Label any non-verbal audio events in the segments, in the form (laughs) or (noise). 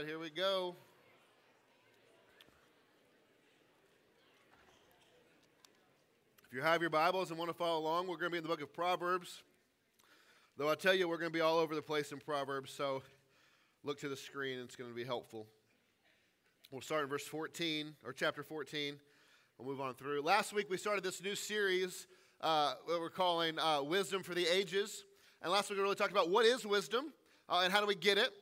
right, here we go. If you have your Bibles and want to follow along, we're going to be in the book of Proverbs. Though I tell you, we're going to be all over the place in Proverbs, so look to the screen, it's going to be helpful. We'll start in verse 14, or chapter 14. We'll move on through. Last week, we started this new series uh, that we're calling uh, Wisdom for the Ages. And last week, we really talked about what is wisdom uh, and how do we get it.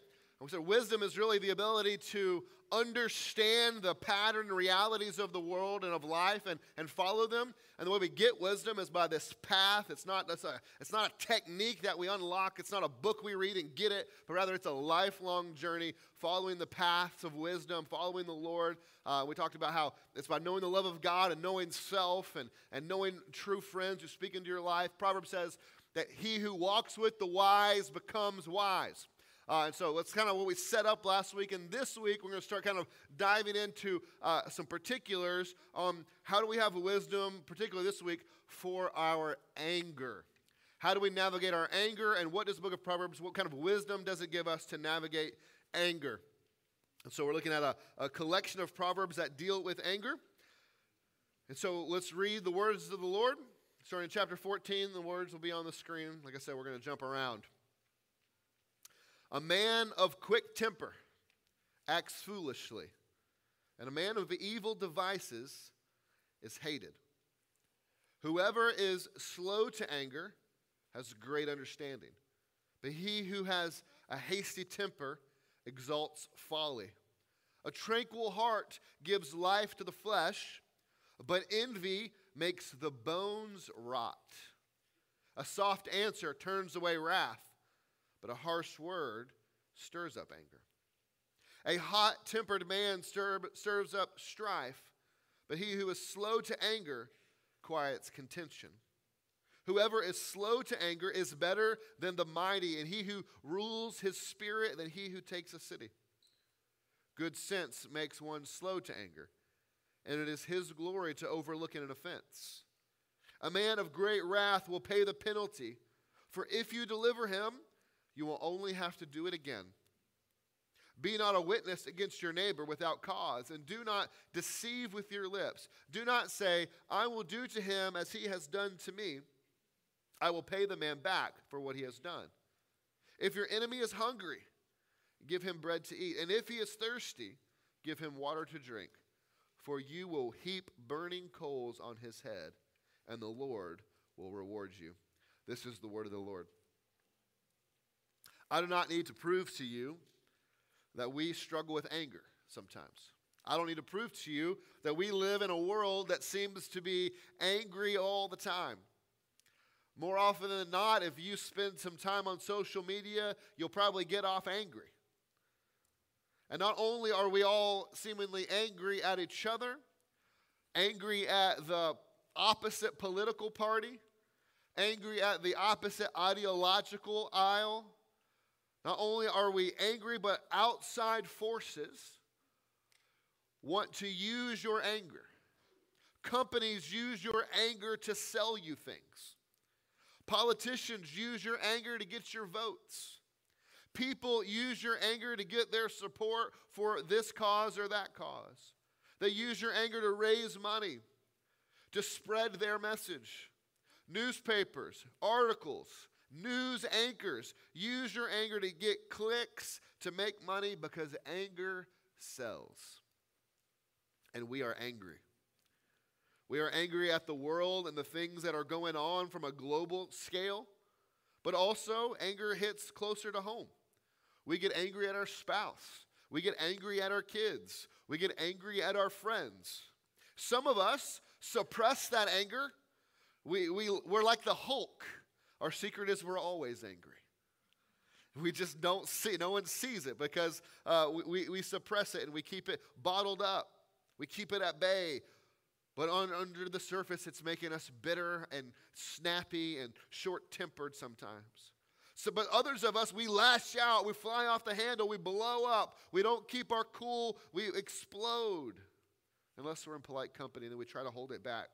We said wisdom is really the ability to understand the pattern realities of the world and of life and, and follow them. And the way we get wisdom is by this path. It's not, that's a, it's not a technique that we unlock, it's not a book we read and get it, but rather it's a lifelong journey following the paths of wisdom, following the Lord. Uh, we talked about how it's by knowing the love of God and knowing self and, and knowing true friends who speak into your life. Proverbs says that he who walks with the wise becomes wise. Uh, and so that's kind of what we set up last week. And this week, we're going to start kind of diving into uh, some particulars on how do we have wisdom, particularly this week, for our anger. How do we navigate our anger? And what does the book of Proverbs, what kind of wisdom does it give us to navigate anger? And so we're looking at a, a collection of Proverbs that deal with anger. And so let's read the words of the Lord. Starting in chapter 14, the words will be on the screen. Like I said, we're going to jump around. A man of quick temper acts foolishly, and a man of evil devices is hated. Whoever is slow to anger has great understanding, but he who has a hasty temper exalts folly. A tranquil heart gives life to the flesh, but envy makes the bones rot. A soft answer turns away wrath but a harsh word stirs up anger. A hot tempered man stir, stirs up strife, but he who is slow to anger quiets contention. Whoever is slow to anger is better than the mighty, and he who rules his spirit than he who takes a city. Good sense makes one slow to anger, and it is his glory to overlook an offense. A man of great wrath will pay the penalty, for if you deliver him, you will only have to do it again. Be not a witness against your neighbor without cause, and do not deceive with your lips. Do not say, I will do to him as he has done to me. I will pay the man back for what he has done. If your enemy is hungry, give him bread to eat. And if he is thirsty, give him water to drink. For you will heap burning coals on his head, and the Lord will reward you. This is the word of the Lord. I do not need to prove to you that we struggle with anger sometimes. I don't need to prove to you that we live in a world that seems to be angry all the time. More often than not, if you spend some time on social media, you'll probably get off angry. And not only are we all seemingly angry at each other, angry at the opposite political party, angry at the opposite ideological aisle, not only are we angry, but outside forces want to use your anger. Companies use your anger to sell you things. Politicians use your anger to get your votes. People use your anger to get their support for this cause or that cause. They use your anger to raise money, to spread their message. Newspapers, articles, News anchors use your anger to get clicks, to make money because anger sells. And we are angry. We are angry at the world and the things that are going on from a global scale, but also anger hits closer to home. We get angry at our spouse. We get angry at our kids. We get angry at our friends. Some of us suppress that anger. We, we, we're like the Hulk. Our secret is we're always angry. We just don't see, no one sees it because uh, we, we, we, suppress it and we keep it bottled up. We keep it at bay. But on, under the surface, it's making us bitter and snappy and short tempered sometimes. So, but others of us, we lash out, we fly off the handle, we blow up, we don't keep our cool, we explode. Unless we're in polite company, then we try to hold it back.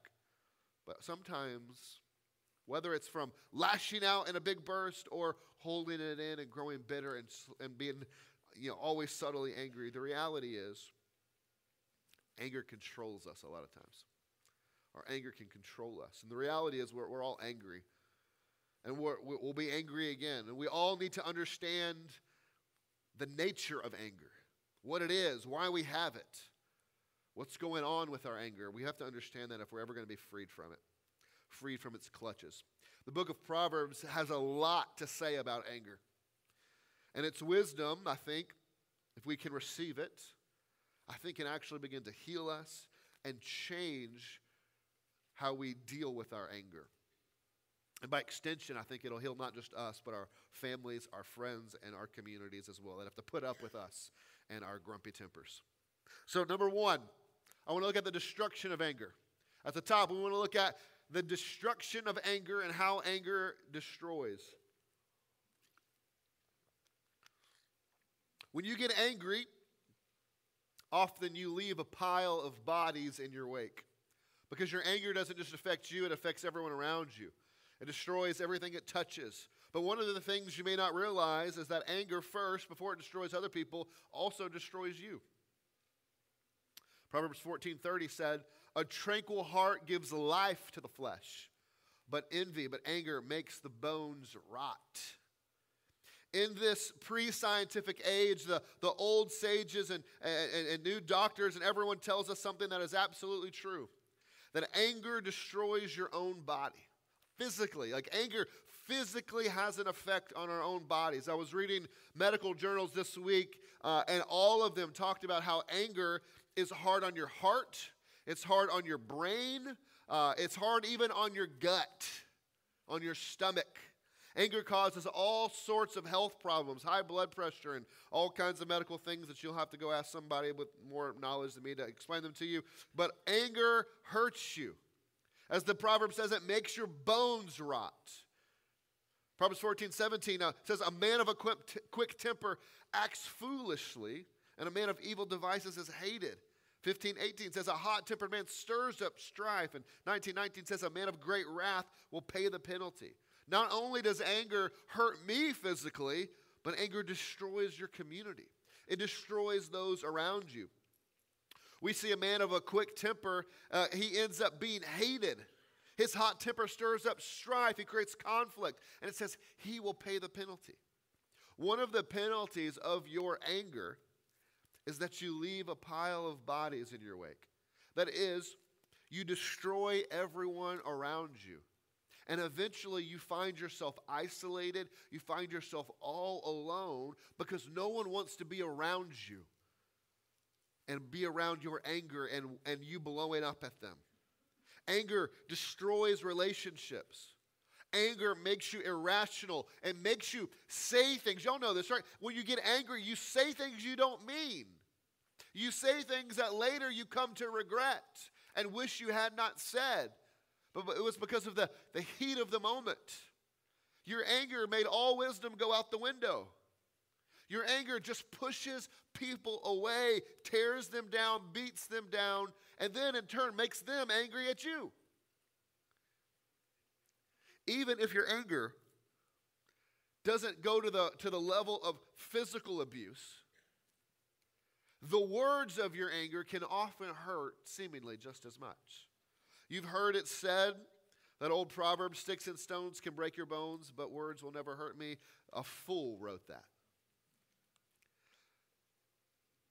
But sometimes whether it's from lashing out in a big burst or holding it in and growing bitter and, and being you know, always subtly angry. The reality is, anger controls us a lot of times. Our anger can control us. And the reality is, we're, we're all angry. And we're, we'll be angry again. And we all need to understand the nature of anger, what it is, why we have it, what's going on with our anger. We have to understand that if we're ever going to be freed from it, freed from its clutches. The book of Proverbs has a lot to say about anger. And its wisdom, I think, if we can receive it, I think can actually begin to heal us and change how we deal with our anger. And by extension, I think it'll heal not just us, but our families, our friends, and our communities as well that have to put up with us and our grumpy tempers. So, number one, I want to look at the destruction of anger. At the top, we want to look at the destruction of anger and how anger destroys. When you get angry, often you leave a pile of bodies in your wake because your anger doesn't just affect you, it affects everyone around you. It destroys everything it touches. But one of the things you may not realize is that anger, first, before it destroys other people, also destroys you. Proverbs 14:30 said, "A tranquil heart gives life to the flesh, but envy, but anger makes the bones rot." in this pre scientific age, the, the old sages and, and, and new doctors and everyone tells us something that is absolutely true that anger destroys your own body physically. Like anger physically has an effect on our own bodies. I was reading medical journals this week, uh, and all of them talked about how anger is hard on your heart, it's hard on your brain, uh, it's hard even on your gut, on your stomach. Anger causes all sorts of health problems, high blood pressure, and all kinds of medical things that you'll have to go ask somebody with more knowledge than me to explain them to you. But anger hurts you. As the proverb says, it makes your bones rot. Proverbs 14, 17 uh, says, A man of a quick, quick temper acts foolishly, and a man of evil devices is hated. 15, 18 says, A hot tempered man stirs up strife. And 19, 19 says, A man of great wrath will pay the penalty. Not only does anger hurt me physically, but anger destroys your community, it destroys those around you. We see a man of a quick temper, uh, he ends up being hated. His hot temper stirs up strife, he creates conflict, and it says he will pay the penalty. One of the penalties of your anger is that you leave a pile of bodies in your wake. That is, you destroy everyone around you. And eventually you find yourself isolated. You find yourself all alone because no one wants to be around you and be around your anger and, and you blowing up at them. Anger destroys relationships. Anger makes you irrational and makes you say things. Y'all know this, right? When you get angry, you say things you don't mean. You say things that later you come to regret and wish you had not said but it was because of the, the heat of the moment. Your anger made all wisdom go out the window. Your anger just pushes people away, tears them down, beats them down, and then in turn makes them angry at you. Even if your anger doesn't go to the, to the level of physical abuse, the words of your anger can often hurt seemingly just as much. You've heard it said, that old proverb, sticks and stones can break your bones, but words will never hurt me. A fool wrote that.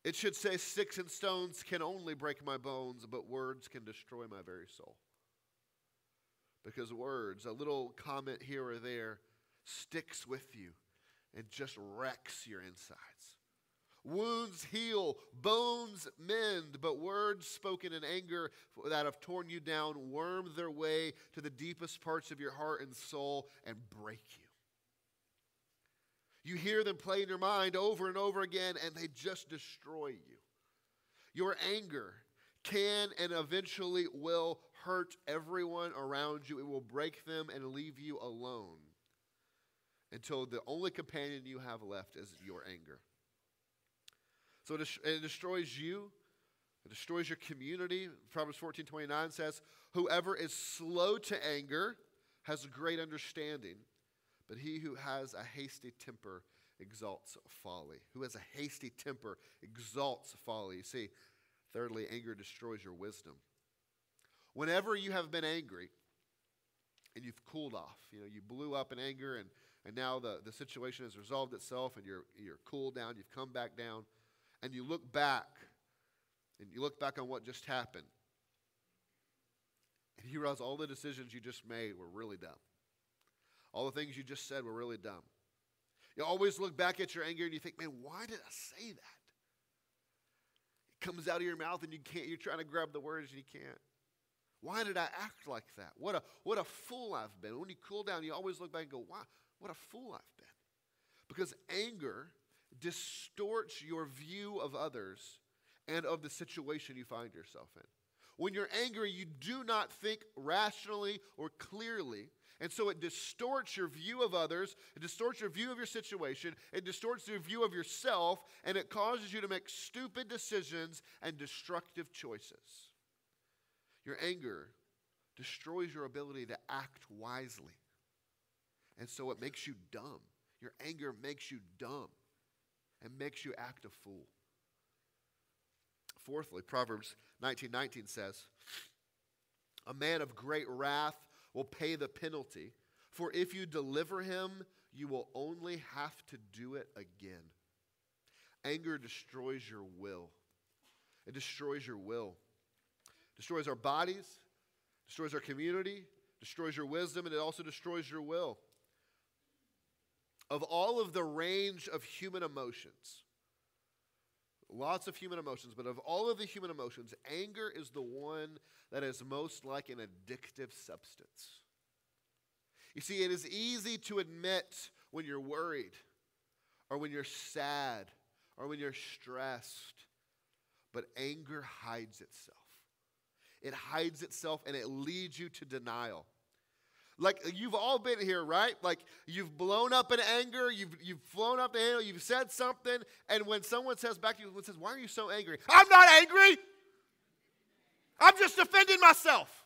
It should say, Sticks and stones can only break my bones, but words can destroy my very soul. Because words, a little comment here or there, sticks with you and just wrecks your insides. Wounds heal, bones mend, but words spoken in anger that have torn you down worm their way to the deepest parts of your heart and soul and break you. You hear them play in your mind over and over again, and they just destroy you. Your anger can and eventually will hurt everyone around you. It will break them and leave you alone until the only companion you have left is your anger. So it destroys you. It destroys your community. Proverbs 14 29 says, Whoever is slow to anger has a great understanding, but he who has a hasty temper exalts folly. Who has a hasty temper exalts folly. You see, thirdly, anger destroys your wisdom. Whenever you have been angry and you've cooled off, you know, you blew up in anger and, and now the, the situation has resolved itself and you're, you're cooled down, you've come back down, and you look back and you look back on what just happened, and you realize all the decisions you just made were really dumb. All the things you just said were really dumb. You always look back at your anger and you think, man, why did I say that? Comes out of your mouth and you can't, you're trying to grab the words and you can't. Why did I act like that? What a, what a fool I've been. When you cool down, you always look back and go, wow, what a fool I've been. Because anger distorts your view of others and of the situation you find yourself in. When you're angry, you do not think rationally or clearly. And so it distorts your view of others, it distorts your view of your situation, it distorts your view of yourself, and it causes you to make stupid decisions and destructive choices. Your anger destroys your ability to act wisely. And so it makes you dumb. Your anger makes you dumb and makes you act a fool. Fourthly, Proverbs 19:19 says, "A man of great wrath will pay the penalty, for if you deliver him, you will only have to do it again." Anger destroys your will. It destroys your will. Destroys our bodies, destroys our community, destroys your wisdom, and it also destroys your will. Of all of the range of human emotions, Lots of human emotions, but of all of the human emotions, anger is the one that is most like an addictive substance. You see, it is easy to admit when you're worried, or when you're sad, or when you're stressed, but anger hides itself. It hides itself and it leads you to denial. Like you've all been here, right? Like you've blown up in anger, you've you've flown up the handle, you've said something, and when someone says back to you, says, "Why are you so angry?" I'm not angry. I'm just defending myself.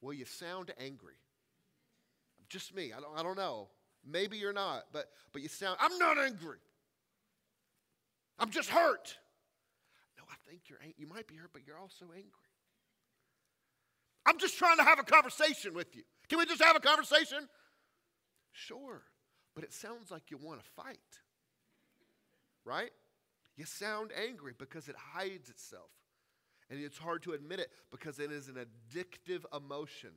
Well, you sound angry. Just me. I don't, I don't know. Maybe you're not, but but you sound. I'm not angry. I'm just hurt. No, I think you're. You might be hurt, but you're also angry. I'm just trying to have a conversation with you. Can we just have a conversation? Sure, but it sounds like you want to fight, right? You sound angry because it hides itself. And it's hard to admit it because it is an addictive emotion.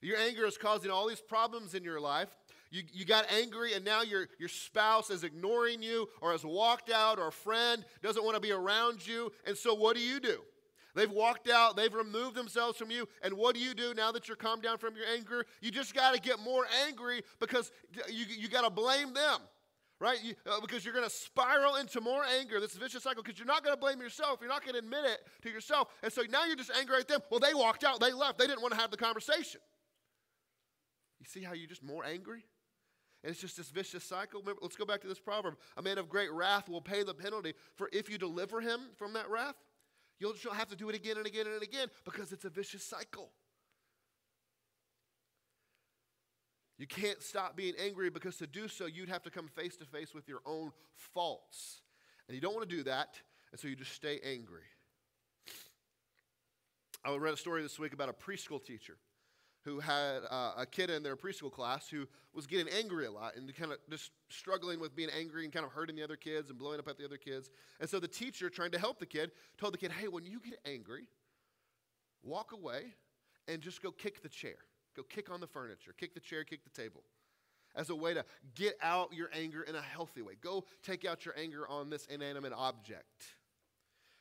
Your anger is causing all these problems in your life. You, you got angry, and now your, your spouse is ignoring you, or has walked out, or a friend doesn't want to be around you. And so, what do you do? They've walked out, they've removed themselves from you. And what do you do now that you're calmed down from your anger? You just got to get more angry because you, you got to blame them, right? You, uh, because you're going to spiral into more anger, this vicious cycle, because you're not going to blame yourself. You're not going to admit it to yourself. And so now you're just angry at them. Well, they walked out, they left, they didn't want to have the conversation. You see how you're just more angry? And it's just this vicious cycle. Remember, let's go back to this proverb. A man of great wrath will pay the penalty, for if you deliver him from that wrath, You'll just have to do it again and again and again because it's a vicious cycle. You can't stop being angry because to do so, you'd have to come face to face with your own faults. And you don't want to do that, and so you just stay angry. I read a story this week about a preschool teacher who had uh, a kid in their preschool class who was getting angry a lot and kind of just struggling with being angry and kind of hurting the other kids and blowing up at the other kids. And so the teacher, trying to help the kid, told the kid, hey, when you get angry, walk away and just go kick the chair. Go kick on the furniture, kick the chair, kick the table. As a way to get out your anger in a healthy way. Go take out your anger on this inanimate object.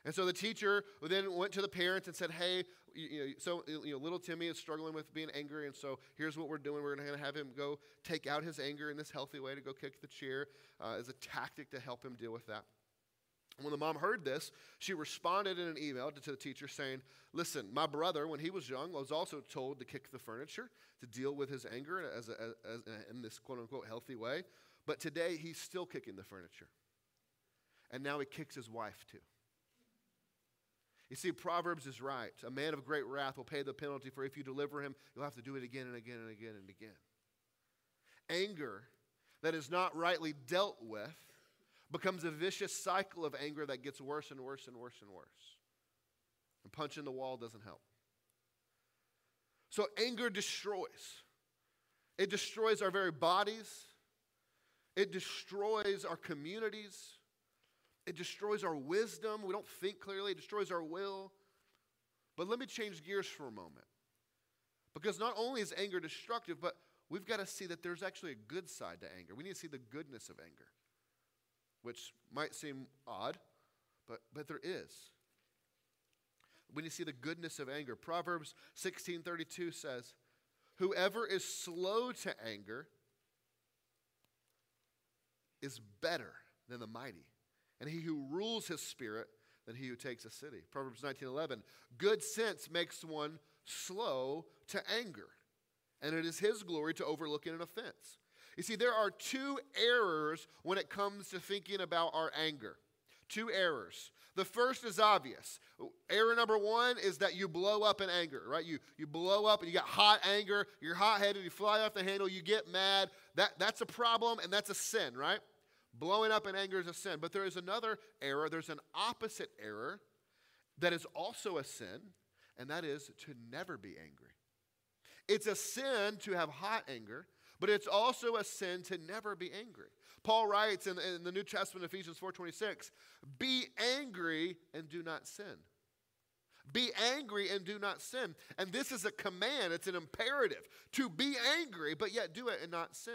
And so the teacher then went to the parents and said, Hey, you know, so you know, little Timmy is struggling with being angry, and so here's what we're doing. We're going to have him go take out his anger in this healthy way to go kick the chair uh, as a tactic to help him deal with that. When the mom heard this, she responded in an email to the teacher saying, Listen, my brother, when he was young, was also told to kick the furniture to deal with his anger as, a, as a, in this quote unquote healthy way. But today, he's still kicking the furniture. And now he kicks his wife too. You see, Proverbs is right. A man of great wrath will pay the penalty, for if you deliver him, you'll have to do it again and again and again and again. Anger that is not rightly dealt with becomes a vicious cycle of anger that gets worse and worse and worse and worse. And punching the wall doesn't help. So anger destroys. It destroys our very bodies. It destroys our communities. It destroys our wisdom. We don't think clearly. It destroys our will. But let me change gears for a moment. Because not only is anger destructive, but we've got to see that there's actually a good side to anger. We need to see the goodness of anger, which might seem odd, but, but there is. We need to see the goodness of anger. Proverbs 16:32 says, "Whoever is slow to anger is better than the mighty, and he who rules his spirit than he who takes a city." Proverbs 19:11, "Good sense makes one slow to anger, and it is his glory to overlook an offense." You see, there are two errors when it comes to thinking about our anger. Two errors. The first is obvious. Error number one is that you blow up in anger, right? You, you blow up and you got hot anger, you're hot headed, you fly off the handle, you get mad. That, that's a problem and that's a sin, right? Blowing up in anger is a sin. But there is another error, there's an opposite error that is also a sin, and that is to never be angry. It's a sin to have hot anger, but it's also a sin to never be angry. Paul writes in, in the New Testament, Ephesians 4.26, be angry and do not sin. Be angry and do not sin. And this is a command, it's an imperative to be angry, but yet do it and not sin.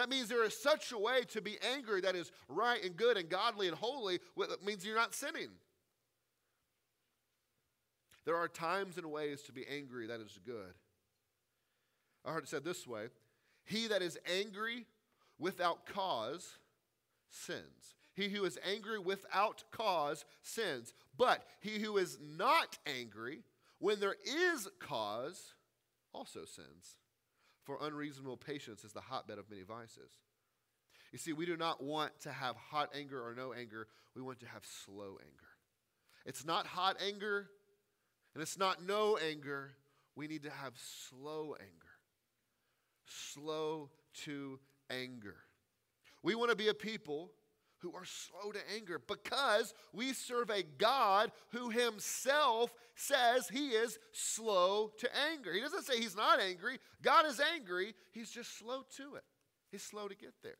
That means there is such a way to be angry that is right and good and godly and holy, it means you're not sinning. There are times and ways to be angry that is good. I heard it said this way He that is angry without cause sins. He who is angry without cause sins. But he who is not angry when there is cause also sins. For unreasonable patience is the hotbed of many vices. You see, we do not want to have hot anger or no anger. We want to have slow anger. It's not hot anger and it's not no anger. We need to have slow anger. Slow to anger. We want to be a people who are slow to anger because we serve a God who himself says he is slow to anger. He doesn't say he's not angry. God is angry, he's just slow to it. He's slow to get there.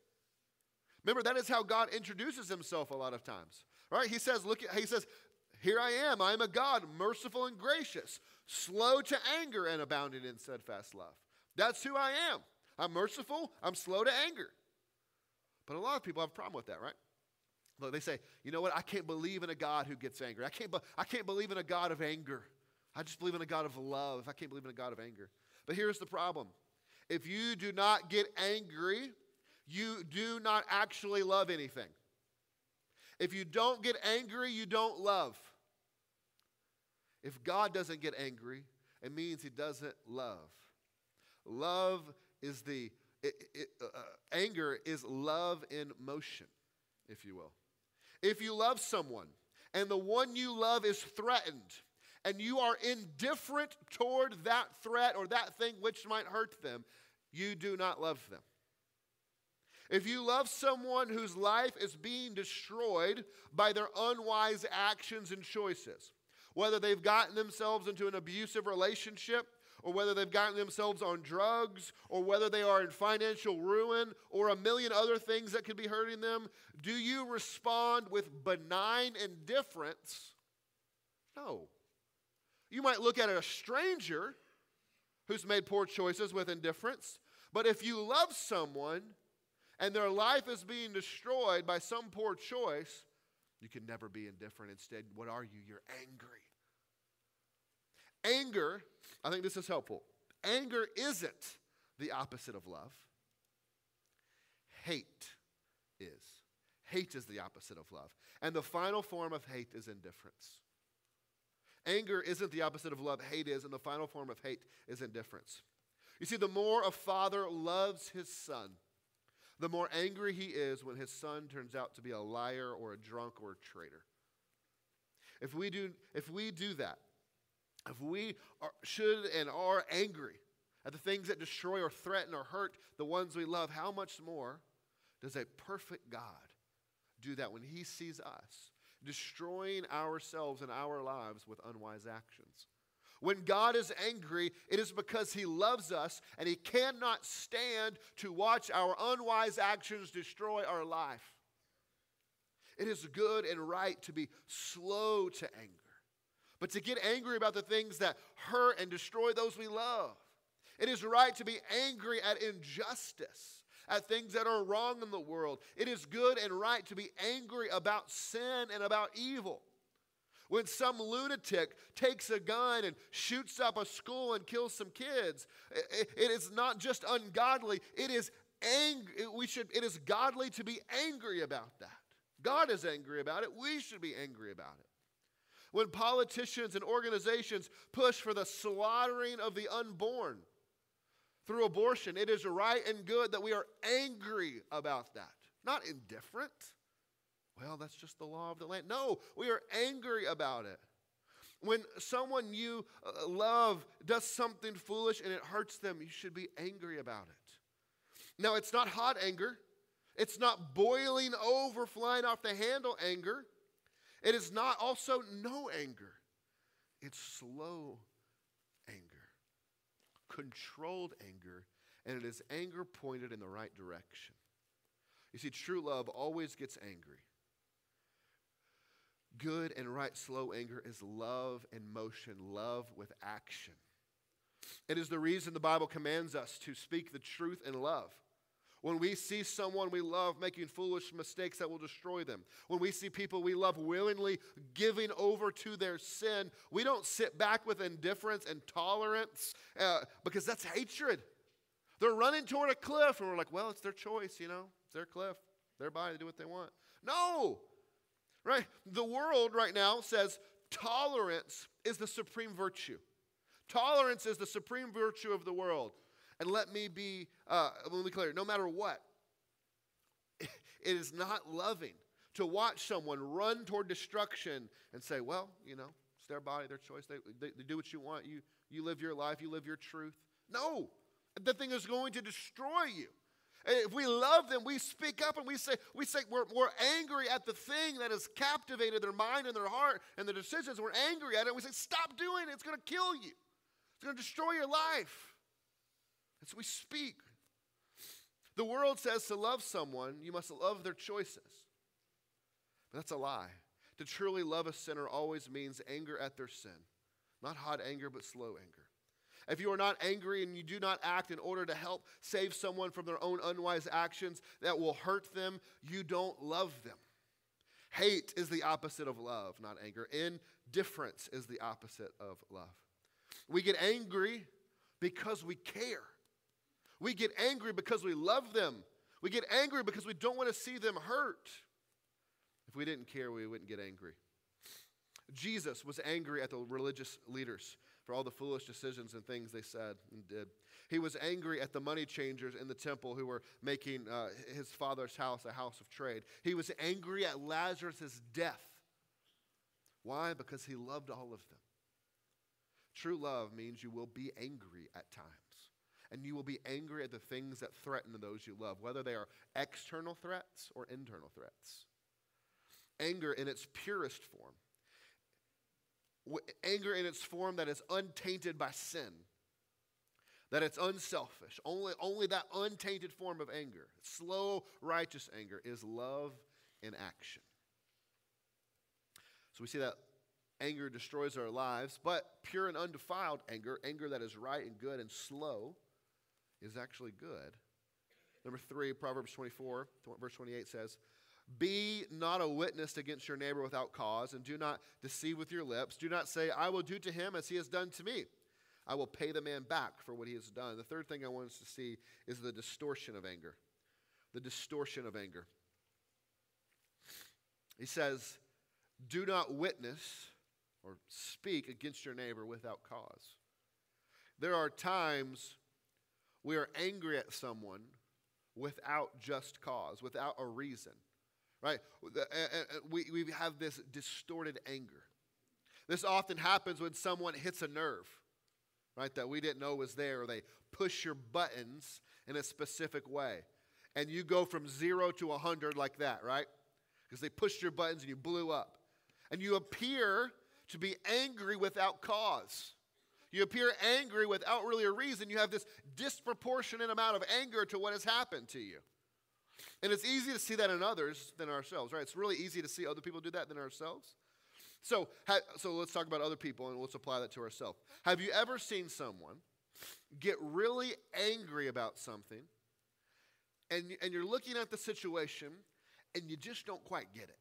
Remember, that is how God introduces himself a lot of times. Right? He says, look at he says, Here I am, I am a God, merciful and gracious, slow to anger and abounding in steadfast love. That's who I am. I'm merciful, I'm slow to anger. But a lot of people have a problem with that, right? Look, they say, you know what? I can't believe in a God who gets angry. I can't, be- I can't believe in a God of anger. I just believe in a God of love. I can't believe in a God of anger. But here's the problem if you do not get angry, you do not actually love anything. If you don't get angry, you don't love. If God doesn't get angry, it means he doesn't love. Love is the, it, it, uh, uh, anger is love in motion, if you will. If you love someone and the one you love is threatened, and you are indifferent toward that threat or that thing which might hurt them, you do not love them. If you love someone whose life is being destroyed by their unwise actions and choices, whether they've gotten themselves into an abusive relationship, or whether they've gotten themselves on drugs, or whether they are in financial ruin, or a million other things that could be hurting them, do you respond with benign indifference? No. You might look at a stranger who's made poor choices with indifference, but if you love someone and their life is being destroyed by some poor choice, you can never be indifferent. Instead, what are you? You're angry. Anger, I think this is helpful. Anger isn't the opposite of love. Hate is. Hate is the opposite of love. And the final form of hate is indifference. Anger isn't the opposite of love, hate is, and the final form of hate is indifference. You see, the more a father loves his son, the more angry he is when his son turns out to be a liar or a drunk or a traitor. If we do, if we do that, if we are, should and are angry at the things that destroy or threaten or hurt the ones we love, how much more does a perfect God do that when He sees us destroying ourselves and our lives with unwise actions? When God is angry, it is because He loves us and He cannot stand to watch our unwise actions destroy our life. It is good and right to be slow to anger, but to get angry about the things that hurt and destroy those we love. It is right to be angry at injustice, at things that are wrong in the world. It is good and right to be angry about sin and about evil. When some lunatic takes a gun and shoots up a school and kills some kids, it is not just ungodly, it is angry. We should, it is godly to be angry about that. God is angry about it. We should be angry about it. When politicians and organizations push for the slaughtering of the unborn, through abortion. It is right and good that we are angry about that, not indifferent. Well, that's just the law of the land. No, we are angry about it. When someone you uh, love does something foolish and it hurts them, you should be angry about it. Now, it's not hot anger, it's not boiling over, flying off the handle anger. It is not also no anger, it's slow anger, controlled anger, and it is anger pointed in the right direction. You see, true love always gets angry. Good and right, slow anger is love in motion, love with action. It is the reason the Bible commands us to speak the truth in love. When we see someone we love making foolish mistakes that will destroy them, when we see people we love willingly giving over to their sin, we don't sit back with indifference and tolerance uh, because that's hatred. They're running toward a cliff, and we're like, well, it's their choice, you know, it's their cliff, their body, they do what they want. No, right? The world right now says tolerance is the supreme virtue. Tolerance is the supreme virtue of the world. And let me be, uh, let me clear, no matter what, (laughs) it is not loving to watch someone run toward destruction and say, well, you know, it's their body, their choice. They, they, they do what you want. You, you live your life, you live your truth. No, the thing is going to destroy you. If we love them, we speak up and we say, we say we're, we're angry at the thing that has captivated their mind and their heart and their decisions. We're angry at it. We say, stop doing it. It's going to kill you. It's going to destroy your life. And so we speak. The world says to love someone, you must love their choices. But that's a lie. To truly love a sinner always means anger at their sin. Not hot anger, but slow anger. If you are not angry and you do not act in order to help save someone from their own unwise actions that will hurt them, you don't love them. Hate is the opposite of love, not anger. Indifference is the opposite of love. We get angry because we care. We get angry because we love them. We get angry because we don't want to see them hurt. If we didn't care, we wouldn't get angry. Jesus was angry at the religious leaders for all the foolish decisions and things they said and did. He was angry at the money changers in the temple who were making uh, his father's house a house of trade. He was angry at Lazarus' death. Why? Because he loved all of them. True love means you will be angry at times and you will be angry at the things that threaten those you love, whether they are external threats or internal threats. Anger in its purest form, anger in its form that is untainted by sin, that it's unselfish. Only, only that untainted form of anger, slow, righteous anger, is love in action. So we see that anger destroys our lives, but pure and undefiled anger, anger that is right and good and slow, is actually good. Number three, Proverbs 24, verse 28 says, Be not a witness against your neighbor without cause, and do not deceive with your lips. Do not say, I will do to him as he has done to me. I will pay the man back for what he has done. The third thing I want us to see is the distortion of anger. The distortion of anger. He says, Do not witness or speak against your neighbor without cause. There are times we are angry at someone without just cause, without a reason, right? We, we have this distorted anger. This often happens when someone hits a nerve, right, that we didn't know was there, or they push your buttons in a specific way. And you go from zero to 100 like that, right? Because they pushed your buttons and you blew up. And you appear to be angry without cause. You appear angry without really a reason. You have this disproportionate amount of anger to what has happened to you. And it's easy to see that in others than ourselves, right? It's really easy to see other people do that than ourselves. So, so let's talk about other people and let's apply that to ourselves. Have you ever seen someone get really angry about something and, and you're looking at the situation and you just don't quite get it?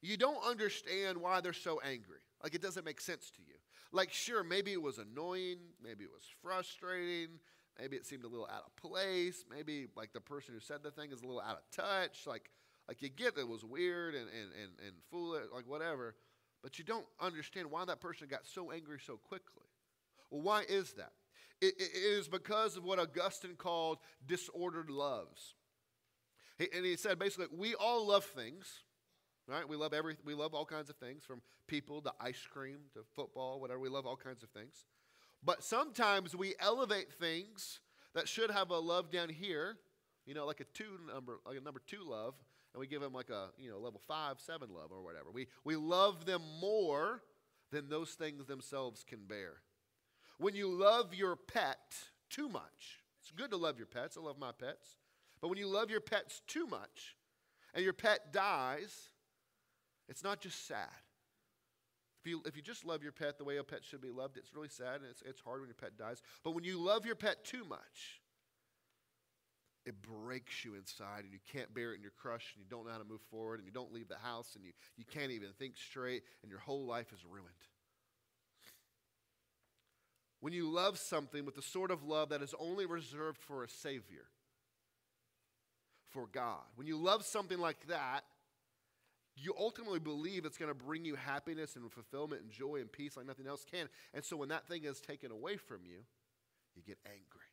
You don't understand why they're so angry. Like it doesn't make sense to you. Like, sure, maybe it was annoying, maybe it was frustrating, maybe it seemed a little out of place, maybe like the person who said the thing is a little out of touch. Like, like you get it was weird and, and, and, and foolish, like whatever, but you don't understand why that person got so angry so quickly. Well, why is that? it, it is because of what Augustine called disordered loves. And he said basically, we all love things right? We love every, we love all kinds of things, from people to ice cream to football, whatever. We love all kinds of things. But sometimes we elevate things that should have a love down here, you know, like a two number, like a number two love, and we give them like a you know level five, seven love or whatever. We we love them more than those things themselves can bear. When you love your pet too much, it's good to love your pets. I love my pets. But when you love your pets too much and your pet dies, it's not just sad. If you, if you just love your pet the way a pet should be loved, it's really sad and it's, it's hard when your pet dies. But when you love your pet too much, it breaks you inside and you can't bear it and you're crushed and you don't know how to move forward and you don't leave the house and you, you can't even think straight and your whole life is ruined. When you love something with the sort of love that is only reserved for a Savior, for God, when you love something like that, you ultimately believe it's going to bring you happiness and fulfillment and joy and peace like nothing else can. And so when that thing is taken away from you, you get angry.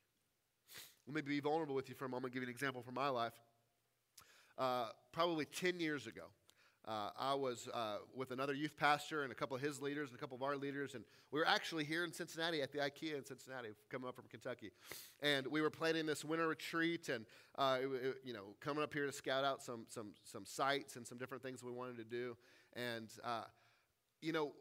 Let me be vulnerable with you for a moment, give you an example from my life. Uh, probably 10 years ago, uh, I was uh, with another youth pastor and a couple of his leaders and a couple of our leaders, and we were actually here in Cincinnati at the IKEA in Cincinnati, coming up from Kentucky, and we were planning this winter retreat, and uh, it, it, you know, coming up here to scout out some some some sites and some different things we wanted to do, and uh, you know,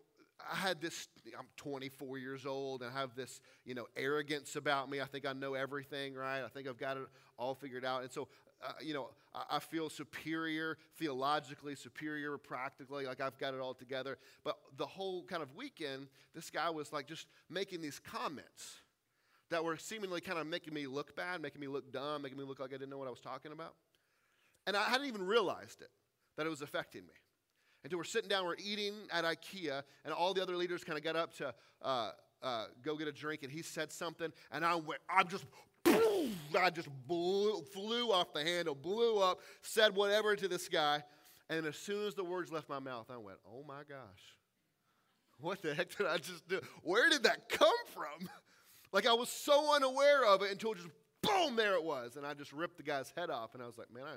I had this, I'm 24 years old and I have this, you know, arrogance about me. I think I know everything, right? I think I've got it all figured out. And so uh, you know, I, I, feel superior theologically, superior practically, like I've got it all together. But the whole kind of weekend, this guy was like just making these comments that were seemingly kind of making me look bad, making me look dumb, making me look like I didn't know what I was talking about. And I hadn't even realized it, that it was affecting me. Until we're sitting down, we're eating at IKEA, and all the other leaders kind of got up to uh, uh, go get a drink, and he said something, and I went, I'm just I just blew, flew off the handle, blew up, said whatever to this guy. And as soon as the words left my mouth, I went, oh my gosh, what the heck did I just do? Where did that come from? (laughs) Like I was so unaware of it until just boom, there it was. And I just ripped the guy's head off. And I was like, man, I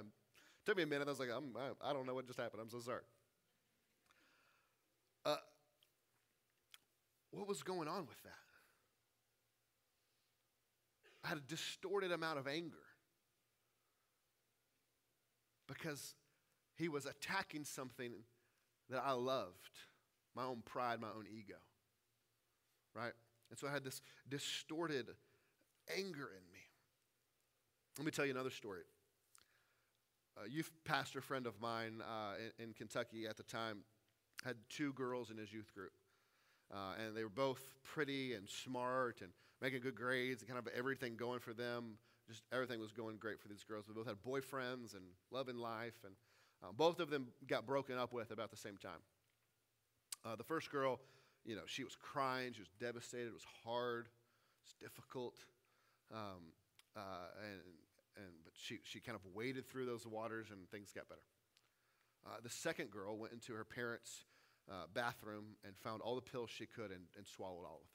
took me a minute. I was like, I'm, I, I don't know what just happened. I'm so sorry. Uh, what was going on with that? I had a distorted amount of anger because he was attacking something that I loved my own pride, my own ego. Right? And so I had this distorted anger in me. Let me tell you another story. A youth pastor friend of mine uh, in, in, Kentucky at the time had two girls in his youth group. Uh, and they were both pretty and smart and making good grades and kind of everything going for them. Just everything was going great for these girls. They both had boyfriends and love in life, and uh, both of them got broken up with about the same time. Uh, the first girl, you know, she was crying, she was devastated, it was hard, it's difficult, um, uh, and, and but she, she kind of waded through those waters and things got better. Uh, the second girl went into her parents' uh, bathroom and found all the pills she could and, and swallowed all of them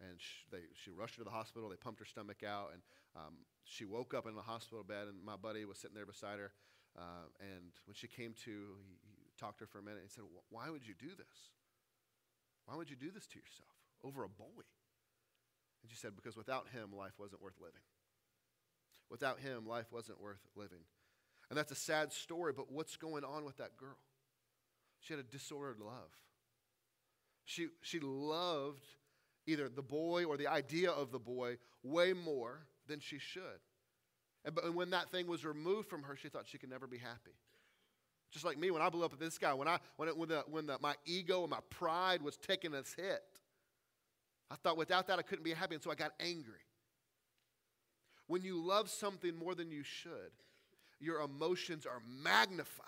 and she, they, she rushed her to the hospital. They pumped her stomach out, and um, she woke up in the hospital bed, and my buddy was sitting there beside her. Uh, and when she came to, he, he, talked to her for a minute and said, Why would you do this? Why would you do this to yourself over a boy? And she said, Because without him, life wasn't worth living. Without him, life wasn't worth living. And that's a sad story, but what's going on with that girl? She had a disordered love. She, she loved either the boy or the idea of the boy way more than she should. And, and when that thing was removed from her, she thought she could never be happy. Just like me, when I blew up at this guy, when, I, when, it, when, the, when the, my ego and my pride was taking its hit, I thought without that I couldn't be happy, and so I got angry. When you love something more than you should, your emotions are magnified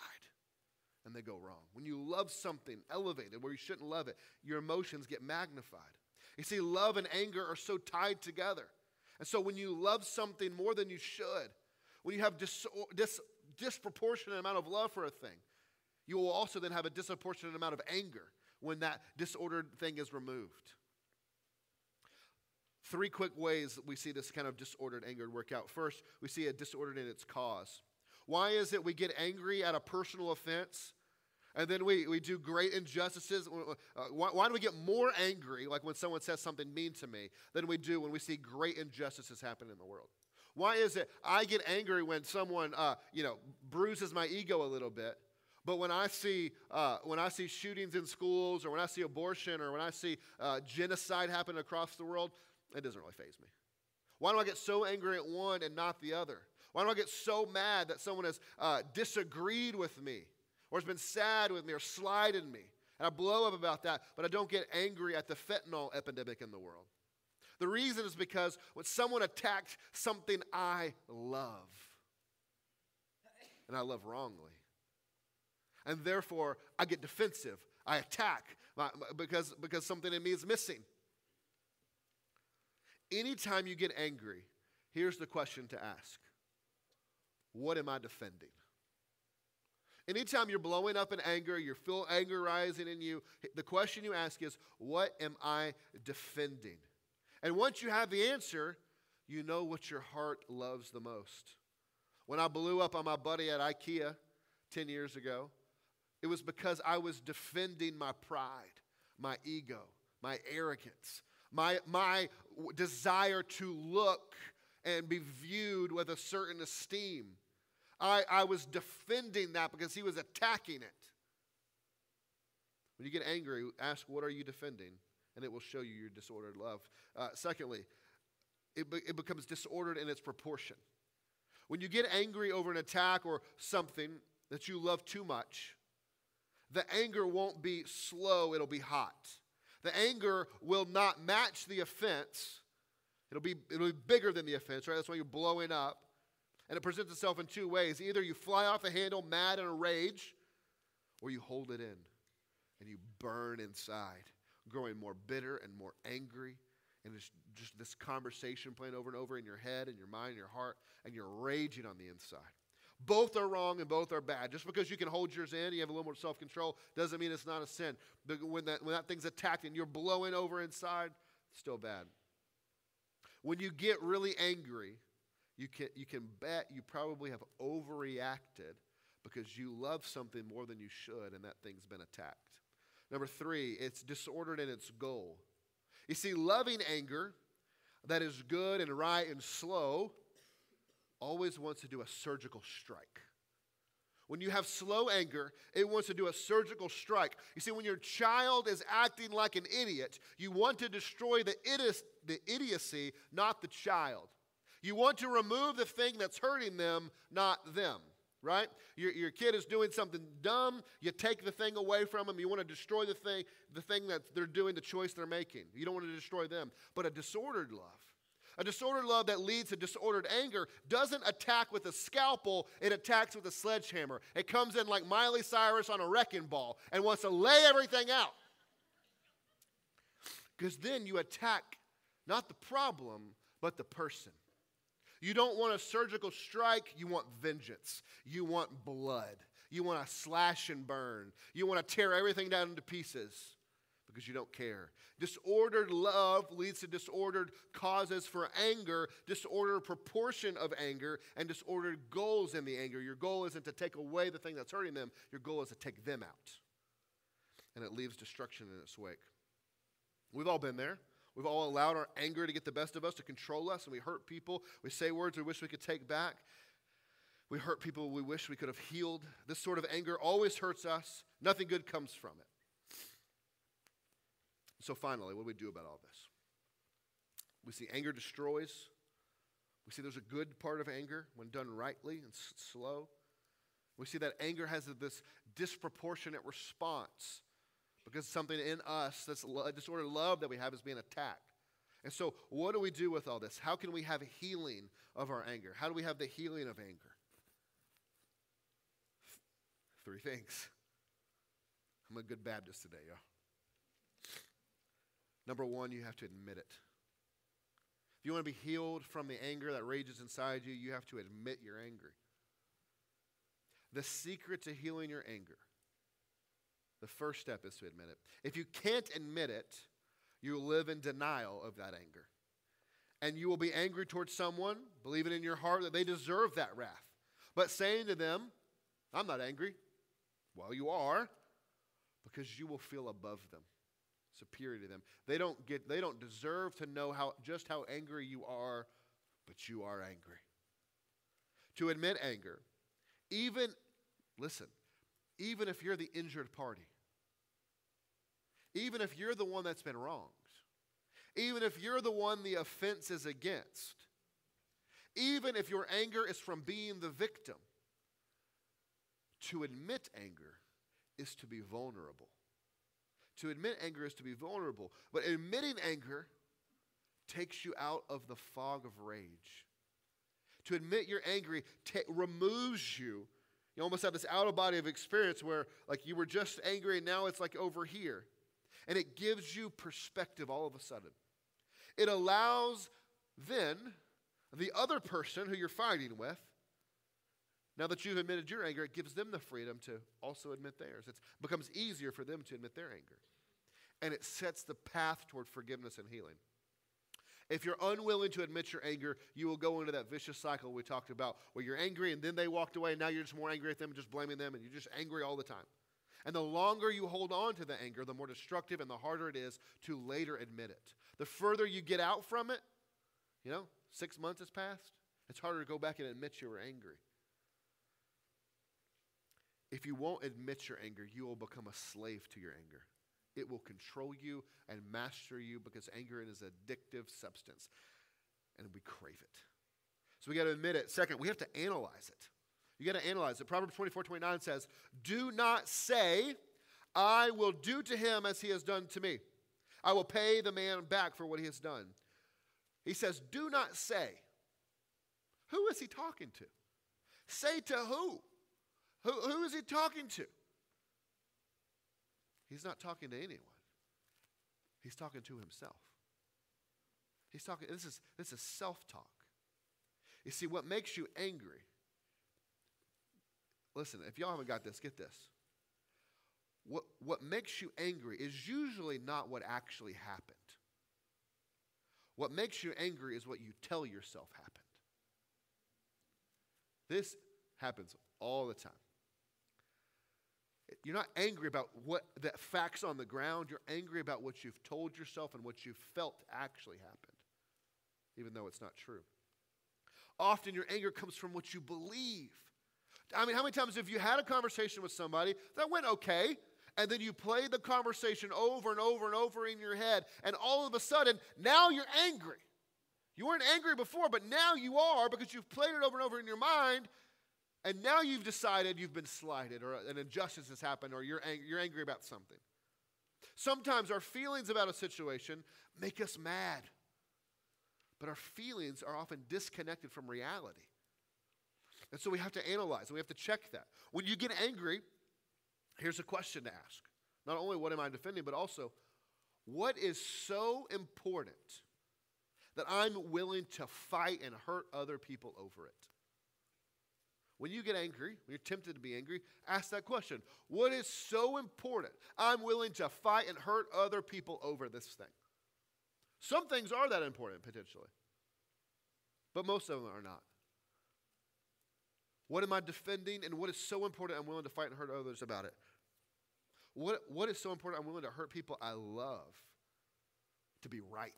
and they go wrong. When you love something elevated where you shouldn't love it, your emotions get magnified. You see, love and anger are so tied together. And so when you love something more than you should, when you have dis- dis- disproportionate amount of love for a thing, you will also then have a disproportionate amount of anger when that disordered thing is removed. Three quick ways we see this kind of disordered anger work out. First, we see a disordered in its cause. Why is it we get angry at a personal offense and then we, we do great injustices? Uh, why, why do we get more angry, like when someone says something mean to me, than we do when we see great injustices happen in the world? Why is it I get angry when someone, uh, you know, bruises my ego a little bit, but when I see uh, when I see shootings in schools, or when I see abortion, or when I see uh, genocide happen across the world, it doesn't really faze me. Why do I get so angry at one and not the other? Why do I get so mad that someone has uh, disagreed with me or has been sad with me or slighted me? And I blow up about that, but I don't get angry at the fentanyl epidemic in the world. The reason is because when someone attacked something I love, and I love wrongly, and therefore I get defensive, I attack because, because something in me is missing. Anytime you get angry, here's the question to ask what am I defending? Anytime you're blowing up in anger, you feel anger rising in you, the question you ask is, What am I defending? And once you have the answer, you know what your heart loves the most. When I blew up on my buddy at IKEA 10 years ago, it was because I was defending my pride, my ego, my arrogance, my, my desire to look and be viewed with a certain esteem. I, I was defending that because he was attacking it. When you get angry, ask, What are you defending? And it will show you your disordered love. Uh, secondly, it, be, it becomes disordered in its proportion. When you get angry over an attack or something that you love too much, the anger won't be slow, it'll be hot. The anger will not match the offense. It'll be, it'll be bigger than the offense, right? That's why you're blowing up. And it presents itself in two ways. Either you fly off the handle mad in a rage, or you hold it in and you burn inside, growing more bitter and more angry. And it's just this conversation playing over and over in your head and your mind and your heart, and you're raging on the inside. Both are wrong and both are bad. Just because you can hold yours in, you have a little more self control, doesn't mean it's not a sin. But when that, when that thing's attacked and you're blowing over inside, still bad. When you get really angry, you can, you can bet you probably have overreacted because you love something more than you should and that thing's been attacked. Number three, it's disordered in its goal. You see, loving anger that is good and right and slow always wants to do a surgical strike. When you have slow anger, it wants to do a surgical strike. You see, when your child is acting like an idiot, you want to destroy the, the idiocy, not the child. You want to remove the thing that's hurting them, not them, right? Your, your kid is doing something dumb, you take the thing away from them, you want to destroy the thing, the thing that they're doing, the choice they're making. You don't want to destroy them. But a disordered love, a disordered love that leads to disordered anger doesn't attack with a scalpel, it attacks with a sledgehammer. It comes in like Miley Cyrus on a wrecking ball and wants to lay everything out. Because then you attack not the problem, but the person. You don't want a surgical strike, you want vengeance. You want blood. You want to slash and burn. You want to tear everything down into pieces because you don't care. Disordered love leads to disordered causes for anger, disordered proportion of anger, and disordered goals in the anger. Your goal isn't to take away the thing that's hurting them, your goal is to take them out. And it leaves destruction in its wake. We've all been there. We've all allowed our anger to get the best of us, to control us, and we hurt people. We say words we wish we could take back. We hurt people we wish we could have healed. This sort of anger always hurts us. Nothing good comes from it. So, finally, what do we do about all this? We see anger destroys. We see there's a good part of anger when done rightly and slow. We see that anger has this disproportionate response because something in us, this disordered love that we have, is being attacked. And so, what do we do with all this? How can we have healing of our anger? How do we have the healing of anger? Three things. I'm a good Baptist today, y'all. Number one, you have to admit it. If you want to be healed from the anger that rages inside you, you have to admit you're angry. The secret to healing your anger, the first step is to admit it. If you can't admit it, you live in denial of that anger. And you will be angry towards someone, believing in your heart that they deserve that wrath. But saying to them, I'm not angry. Well, you are, because you will feel above them, superior to them. They don't get they don't deserve to know how just how angry you are, but you are angry. To admit anger, even listen, even if you're the injured party, even if you're the one that's been wronged, even if you're the one the offense is against, even if your anger is from being the victim, to admit anger is to be vulnerable. To admit anger is to be vulnerable. But admitting anger takes you out of the fog of rage. To admit you're angry ta- removes you. You almost have this out of body of experience where, like, you were just angry and now it's like over here. And it gives you perspective all of a sudden. It allows then the other person who you're fighting with now that you've admitted your anger, it gives them the freedom to also admit theirs. It becomes easier for them to admit their anger. And it sets the path toward forgiveness and healing. If you're unwilling to admit your anger, you will go into that vicious cycle we talked about where you're angry and then they walked away and now you're just more angry at them just blaming them and you're just angry all the time. And the longer you hold on to the anger, the more destructive and the harder it is to later admit it. The further you get out from it, you know, six months has passed, it's harder to go back and admit you were angry. If you won't admit your anger, you will become a slave to your anger. It will control you and master you because anger is an addictive substance and we crave it. So we got to admit it. Second, we have to analyze it. You got to analyze it. Proverbs 24 29 says, Do not say, I will do to him as he has done to me. I will pay the man back for what he has done. He says, Do not say. Who is he talking to? Say to who? Who, who is he talking to? He's not talking to anyone. He's talking to himself. He's talking, this is, this is self talk. You see, what makes you angry, listen, if y'all haven't got this, get this. What, what makes you angry is usually not what actually happened. What makes you angry is what you tell yourself happened. This happens all the time. You're not angry about what the facts on the ground. You're angry about what you've told yourself and what you've felt actually happened, even though it's not true. Often your anger comes from what you believe. I mean, how many times have you had a conversation with somebody that went okay, and then you played the conversation over and over and over in your head, and all of a sudden, now you're angry. You weren't angry before, but now you are because you've played it over and over in your mind, and now you've decided you've been slighted or an injustice has happened or you're, ang- you're angry about something. Sometimes our feelings about a situation make us mad, but our feelings are often disconnected from reality. And so we have to analyze, and we have to check that. When you get angry, here's a question to ask. Not only what am I defending, but also what is so important that I'm willing to fight and hurt other people over it? When you get angry, when you're tempted to be angry, ask that question. What is so important? I'm willing to fight and hurt other people over this thing. Some things are that important, potentially, but most of them are not. What am I defending, and what is so important I'm willing to fight and hurt others about it? What, what is so important I'm willing to hurt people I love to be right.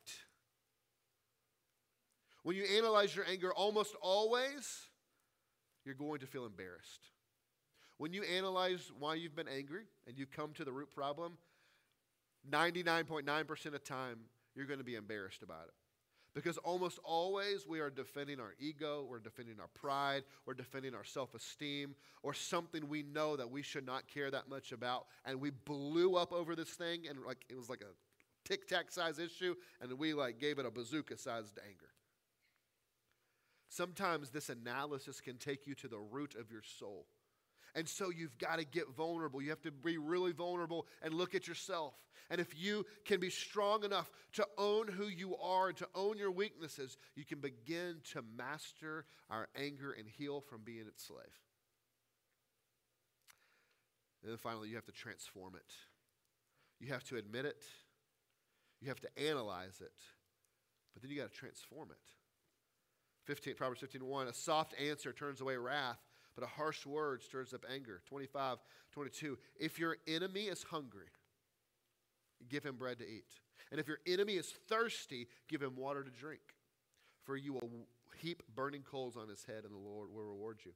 When you analyze your anger, almost always you're going to feel embarrassed. When you analyze why you've been angry and you come to the root problem, 99.9% of time you're going to be embarrassed about it. Because almost always we are defending our ego, we're defending our pride, we're defending our self esteem, or something we know that we should not care that much about. And we blew up over this thing, and like it was like a tic tac size issue, and we like gave it a bazooka sized anger. Sometimes this analysis can take you to the root of your soul. And so you've got to get vulnerable. You have to be really vulnerable and look at yourself. And if you can be strong enough to own who you are and to own your weaknesses, you can begin to master our anger and heal from being its slave. And then finally, you have to transform it. You have to admit it. You have to analyze it. But then you got to transform it. 15, Proverbs 15, 1, a soft answer turns away wrath, but a harsh word stirs up anger. 25, 22, if your enemy is hungry, give him bread to eat. And if your enemy is thirsty, give him water to drink. For you will heap burning coals on his head, and the Lord will reward you.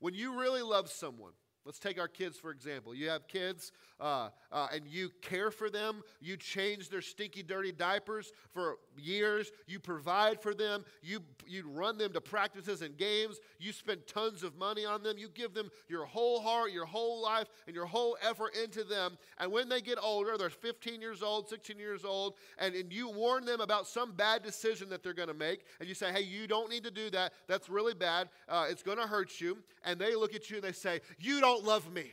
When you really love someone, Let's take our kids for example. You have kids uh, uh, and you care for them. You change their stinky, dirty diapers for years. You provide for them. You, you run them to practices and games. You spend tons of money on them. You give them your whole heart, your whole life, and your whole effort into them. And when they get older, they're 15 years old, 16 years old, and, and you warn them about some bad decision that they're going to make. And you say, hey, you don't need to do that. That's really bad. Uh, it's going to hurt you. And they look at you and they say, you don't don't love me.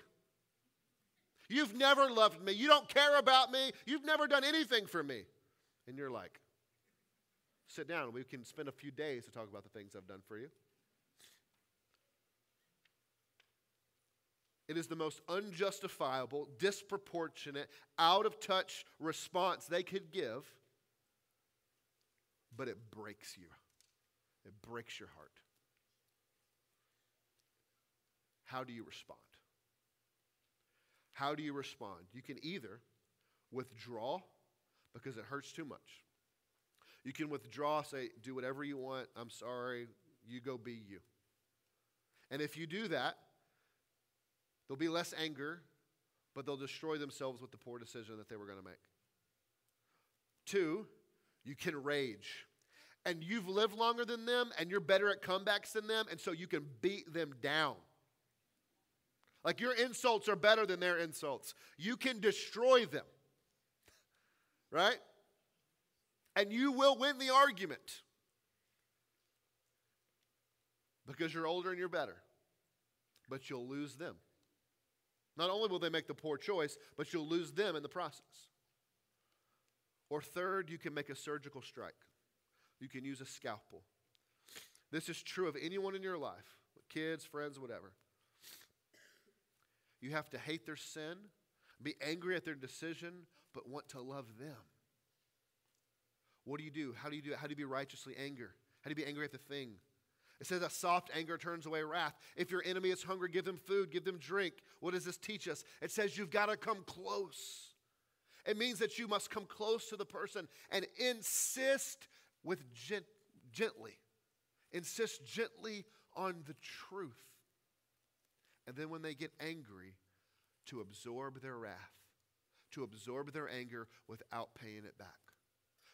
You've never loved me. You don't care about me. You've never done anything for me. And you're like, sit down. We can spend a few days to talk about the things I've done for you. It is the most unjustifiable, disproportionate, out of touch response they could give, but it breaks you. It breaks your heart. How do you respond? How do you respond? You can either withdraw because it hurts too much. You can withdraw, say, do whatever you want. I'm sorry. You go be you. And if you do that, there'll be less anger, but they'll destroy themselves with the poor decision that they were going to make. Two, you can rage. And you've lived longer than them, and you're better at comebacks than them, and so you can beat them down. Like your insults are better than their insults. You can destroy them. Right? And you will win the argument. Because you're older and you're better. But you'll lose them. Not only will they make the poor choice, but you'll lose them in the process. Or third, you can make a surgical strike. You can use a scalpel. This is true of anyone in your life kids, friends, whatever. You have to hate their sin, be angry at their decision, but want to love them. What do you do? How do you do it? How do you be righteously angry? How do you be angry at the thing? It says a soft anger turns away wrath. If your enemy is hungry, give them food, give them drink. What does this teach us? It says you've got to come close. It means that you must come close to the person and insist with gent- gently. Insist gently on the truth. And then when they get angry, to absorb their wrath, to absorb their anger without paying it back.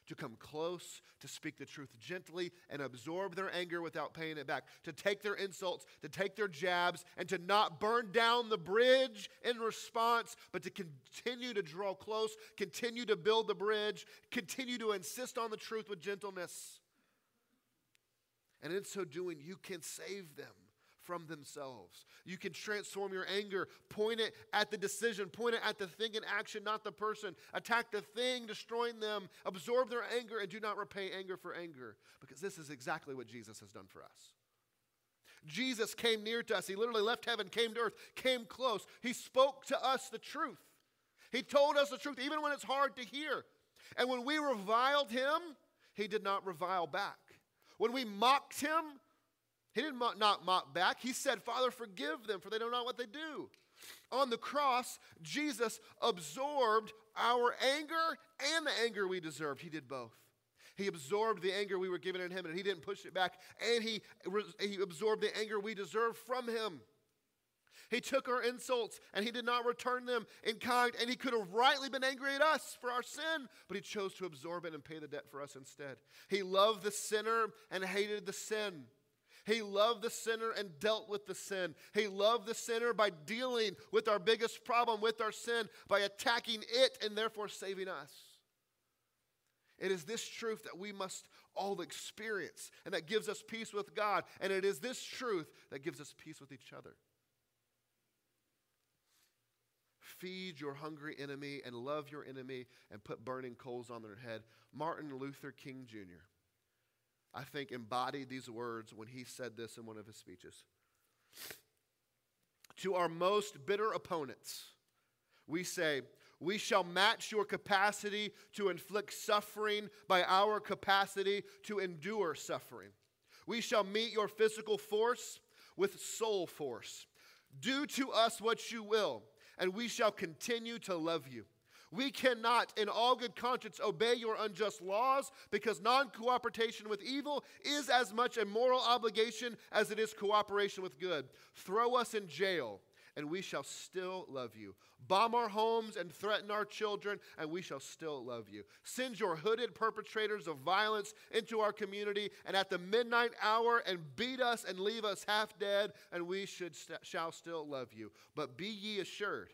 To come close, to speak the truth gently, and absorb their anger without paying it back. To take their insults, to take their jabs, and to not burn down the bridge in response, but to continue to draw close, continue to build the bridge, continue to insist on the truth with gentleness. And in so doing, you can save them from themselves. You can transform your anger, point it at the decision, point it at the thing in action, not the person. Attack the thing, destroying them, absorb their anger, and do not repay anger for anger. Because this is exactly what Jesus has done for us. Jesus came near to us. He literally left heaven, came to earth, came close. He spoke to us the truth. He told us the truth, even when it's hard to hear. And when we reviled him, he did not revile back. When we mocked him, he did not mock back. He said, Father, forgive them, for they don't know what they do. On the cross, Jesus absorbed our anger and the anger we deserved. He did both. He absorbed the anger we were given in him and he didn't push it back. And he, he absorbed the anger we deserved from him. He took our insults and he did not return them in kind. And he could have rightly been angry at us for our sin, but he chose to absorb it and pay the debt for us instead. He loved the sinner and hated the sin. He loved the sinner and dealt with the sin. He loved the sinner by dealing with our biggest problem, with our sin, by attacking it and therefore saving us. It is this truth that we must all experience and that gives us peace with God. And it is this truth that gives us peace with each other. Feed your hungry enemy and love your enemy and put burning coals on their head. Martin Luther King Jr., I think, embodied these words when he said this in one of his speeches. To our most bitter opponents, we say, we shall match your capacity to inflict suffering by our capacity to endure suffering. We shall meet your physical force with soul force. Do to us what you will, and we shall continue to love you. We cannot, in all good conscience, obey your unjust laws because non cooperation with evil is as much a moral obligation as it is cooperation with good. Throw us in jail and we shall still love you. Bomb our homes and threaten our children, and we shall still love you. Send your hooded perpetrators of violence into our community, and at the midnight hour, and beat us and leave us half dead, and we should, shall still love you. But be ye assured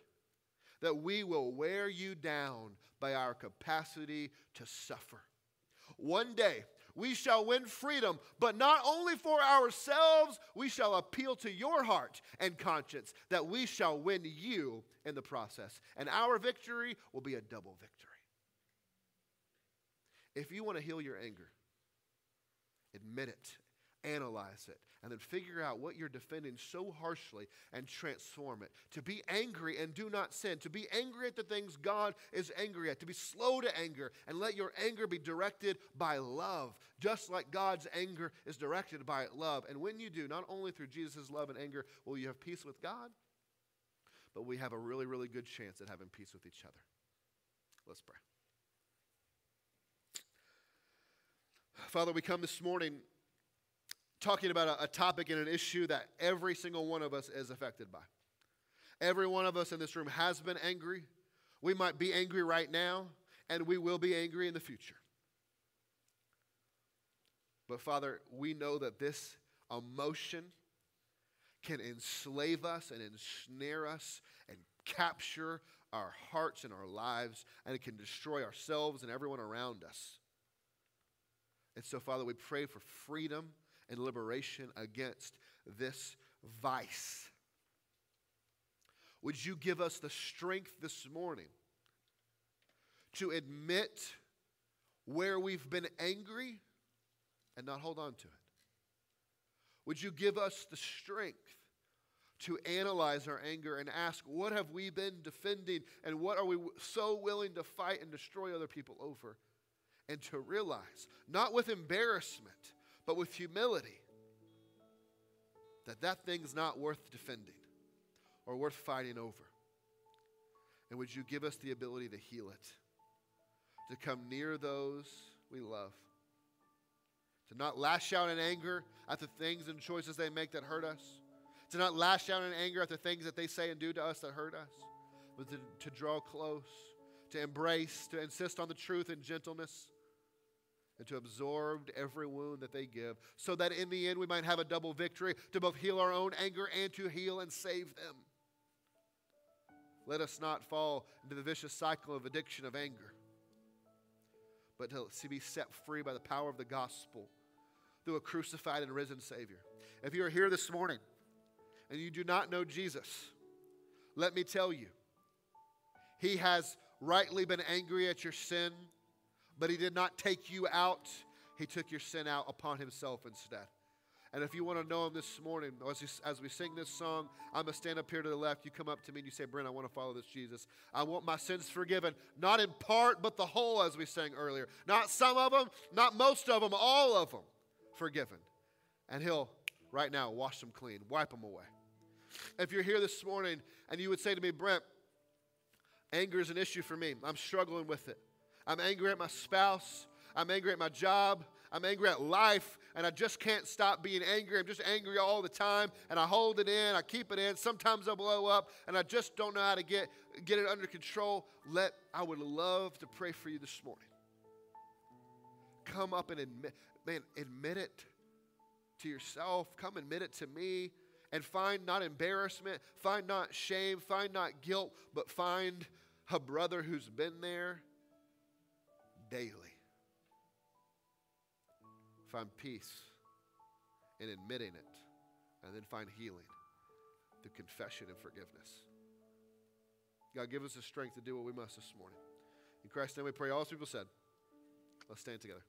that we will wear you down by our capacity to suffer. One day, we shall win freedom, but not only for ourselves, we shall appeal to your heart and conscience that we shall win you in the process. And our victory will be a double victory. If you want to heal your anger, admit it analyze it, and then figure out what you're defending so harshly and transform it. To be angry and do not sin, to be angry at the things God is angry at, to be slow to anger and let your anger be directed by love, just like God's anger is directed by love. And when you do, not only through Jesus' love and anger will you have peace with God, but we have a really, really good chance at having peace with each other. Let's pray. Father, we come this morning talking about a, a topic and an issue that every single one of us is affected by. Every one of us in this room has been angry. We might be angry right now, and we will be angry in the future. But Father, we know that this emotion can enslave us and ensnare us and capture our hearts and our lives, and it can destroy ourselves and everyone around us. And so, Father, we pray for freedom and liberation against this vice. Would you give us the strength this morning to admit where we've been angry and not hold on to it? Would you give us the strength to analyze our anger and ask, what have we been defending and what are we so willing to fight and destroy other people over? And to realize, not with embarrassment, but with humility, that that thing's not worth defending or worth fighting over. And would you give us the ability to heal it, to come near those we love, to not lash out in anger at the things and choices they make that hurt us, to not lash out in anger at the things that they say and do to us that hurt us, but to, to draw close, to embrace, to insist on the truth and gentleness and to absorb every wound that they give, so that in the end we might have a double victory to both heal our own anger and to heal and save them. Let us not fall into the vicious cycle of addiction of anger, but to be set free by the power of the gospel through a crucified and risen Savior. If you are here this morning and you do not know Jesus, let me tell you, He has rightly been angry at your sin but he did not take you out, he took your sin out upon himself instead. And if you want to know him this morning, as, you, as we sing this song, I'm going to stand up here to the left. You come up to me and you say, Brent, I want to follow this Jesus. I want my sins forgiven, not in part, but the whole, as we sang earlier. Not some of them, not most of them, all of them forgiven. And he'll, right now, wash them clean, wipe them away. If you're here this morning and you would say to me, Brent, anger is an issue for me, I'm struggling with it. I'm angry at my spouse, I'm angry at my job, I'm angry at life, and I just can't stop being angry. I'm just angry all the time, and I hold it in, I keep it in. Sometimes I blow up, and I just don't know how to get, get it under control. Let I would love to pray for you this morning. Come up and admit, man, admit it to yourself. Come admit it to me. And find not embarrassment, find not shame, find not guilt, but find a brother who's been there daily. Find peace in admitting it, and then find healing through confession and forgiveness. God, give us the strength to do what we must this morning. In Christ's name we pray. All people said, let's stand together.